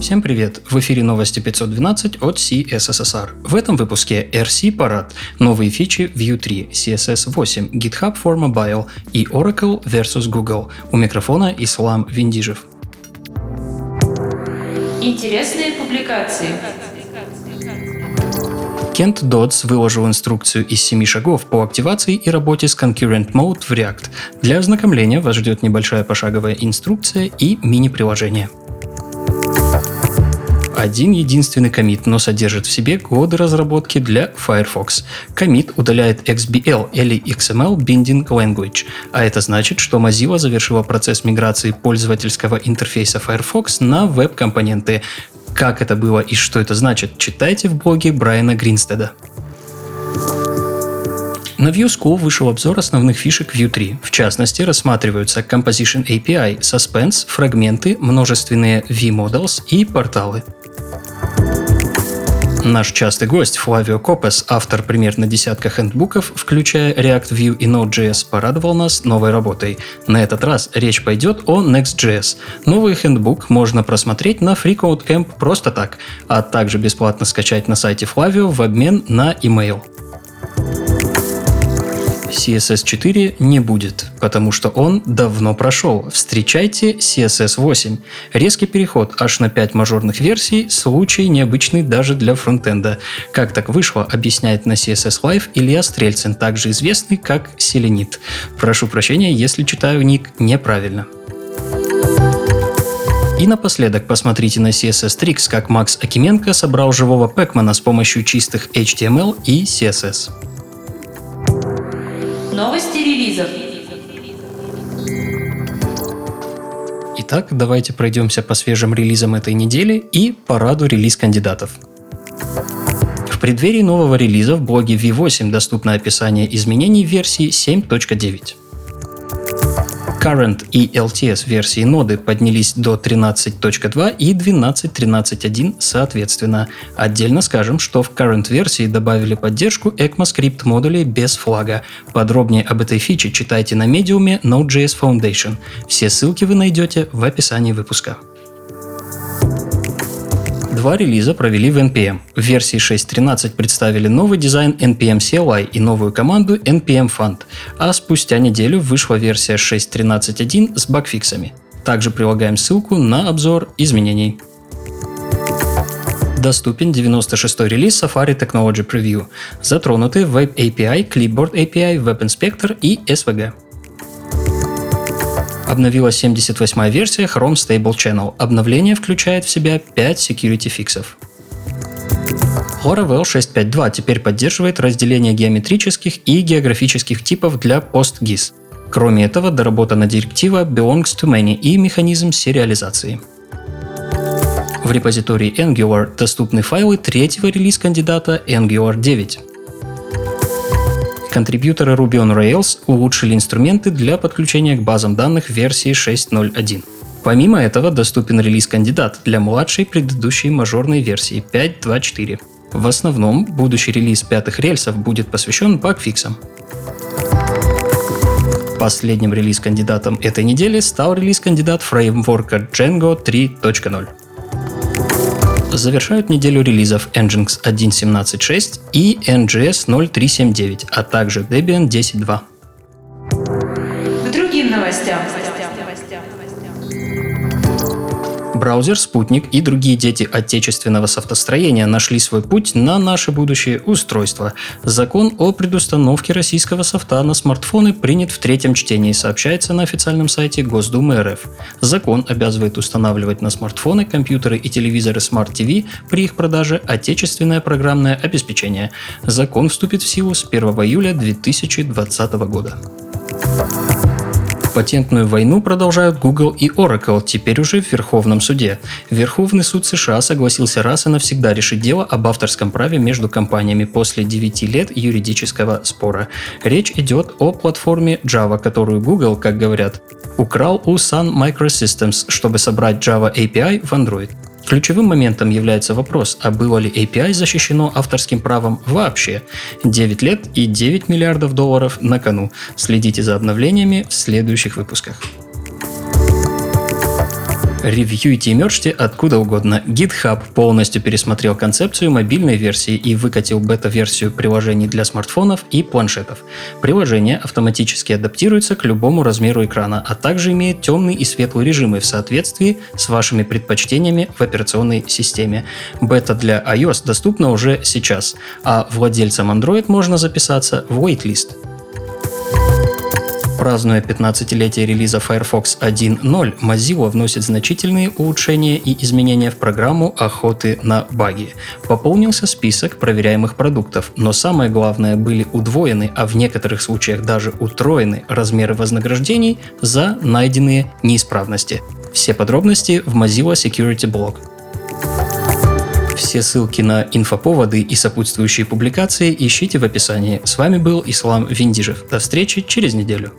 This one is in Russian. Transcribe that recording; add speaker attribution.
Speaker 1: Всем привет! В эфире новости 512 от CSSR. В этом выпуске RC Парад, новые фичи Vue 3, CSS 8, GitHub for Mobile и Oracle vs Google. У микрофона Ислам Виндижев.
Speaker 2: Интересные публикации.
Speaker 1: Кент Додс выложил инструкцию из 7 шагов по активации и работе с Concurrent Mode в React. Для ознакомления вас ждет небольшая пошаговая инструкция и мини-приложение один единственный комит, но содержит в себе коды разработки для Firefox. Комит удаляет XBL или XML Binding Language, а это значит, что Mozilla завершила процесс миграции пользовательского интерфейса Firefox на веб-компоненты. Как это было и что это значит, читайте в блоге Брайана Гринстеда. На Vue School вышел обзор основных фишек Vue 3. В частности, рассматриваются Composition API, Suspense, фрагменты, множественные V-Models и порталы. Наш частый гость Флавио Копес, автор примерно десятка хендбуков, включая React Vue и Node.js, порадовал нас новой работой. На этот раз речь пойдет о Next.js. Новый хендбук можно просмотреть на FreeCodeCamp просто так, а также бесплатно скачать на сайте Флавио в обмен на email. CSS 4 не будет, потому что он давно прошел. Встречайте CSS 8. Резкий переход аж на 5 мажорных версий – случай необычный даже для фронтенда. Как так вышло, объясняет на CSS Live Илья Стрельцин, также известный как Селенит. Прошу прощения, если читаю ник неправильно. И напоследок посмотрите на CSS Tricks, как Макс Акименко собрал живого Пэкмана с помощью чистых HTML и CSS.
Speaker 2: Новости релизов.
Speaker 1: Итак, давайте пройдемся по свежим релизам этой недели и параду релиз кандидатов. В преддверии нового релиза в блоге V8 доступно описание изменений версии 7.9. Current и LTS версии ноды поднялись до 13.2 и 12.13.1 соответственно. Отдельно скажем, что в Current версии добавили поддержку ECMAScript модулей без флага. Подробнее об этой фиче читайте на медиуме Node.js Foundation. Все ссылки вы найдете в описании выпуска. Два релиза провели в NPM. В версии 6.13 представили новый дизайн NPM CLI и новую команду NPM Fund, а спустя неделю вышла версия 6.13.1 с багфиксами. Также прилагаем ссылку на обзор изменений доступен 96-й релиз Safari Technology Preview. Затронуты Web API, Clipboard API, Web Inspector и SVG обновилась 78-я версия Chrome Stable Channel. Обновление включает в себя 5 security фиксов. Laravel 6.5.2 теперь поддерживает разделение геометрических и географических типов для PostGIS. Кроме этого, доработана директива Belongs to Many и механизм сериализации. В репозитории Angular доступны файлы третьего релиз кандидата Angular 9. Контрибьюторы Ruby on Rails улучшили инструменты для подключения к базам данных версии 6.0.1. Помимо этого, доступен релиз-кандидат для младшей предыдущей мажорной версии 5.2.4. В основном, будущий релиз пятых рельсов будет посвящен багфиксам. Последним релиз-кандидатом этой недели стал релиз-кандидат фреймворка Django 3.0 завершают неделю релизов Nginx 1.17.6 и NGS 0379, а также Debian 10.2.
Speaker 2: К другим новостям.
Speaker 1: Браузер «Спутник» и другие дети отечественного софтостроения нашли свой путь на наше будущее устройство. Закон о предустановке российского софта на смартфоны принят в третьем чтении, сообщается на официальном сайте Госдумы РФ. Закон обязывает устанавливать на смартфоны, компьютеры и телевизоры Smart TV при их продаже отечественное программное обеспечение. Закон вступит в силу с 1 июля 2020 года. Патентную войну продолжают Google и Oracle, теперь уже в Верховном суде. Верховный суд США согласился раз и навсегда решить дело об авторском праве между компаниями после 9 лет юридического спора. Речь идет о платформе Java, которую Google, как говорят, украл у Sun Microsystems, чтобы собрать Java API в Android. Ключевым моментом является вопрос, а было ли API защищено авторским правом вообще? 9 лет и 9 миллиардов долларов на кону. Следите за обновлениями в следующих выпусках. Ревьюйте и мерчте откуда угодно. GitHub полностью пересмотрел концепцию мобильной версии и выкатил бета-версию приложений для смартфонов и планшетов. Приложение автоматически адаптируется к любому размеру экрана, а также имеет темный и светлый режимы в соответствии с вашими предпочтениями в операционной системе. Бета для iOS доступна уже сейчас, а владельцам Android можно записаться в waitlist. Празднуя 15-летие релиза Firefox 1.0, Mozilla вносит значительные улучшения и изменения в программу охоты на баги. Пополнился список проверяемых продуктов, но самое главное были удвоены, а в некоторых случаях даже утроены размеры вознаграждений за найденные неисправности. Все подробности в Mozilla Security Blog. Все ссылки на инфоповоды и сопутствующие публикации ищите в описании. С вами был Ислам Виндижев. До встречи через неделю.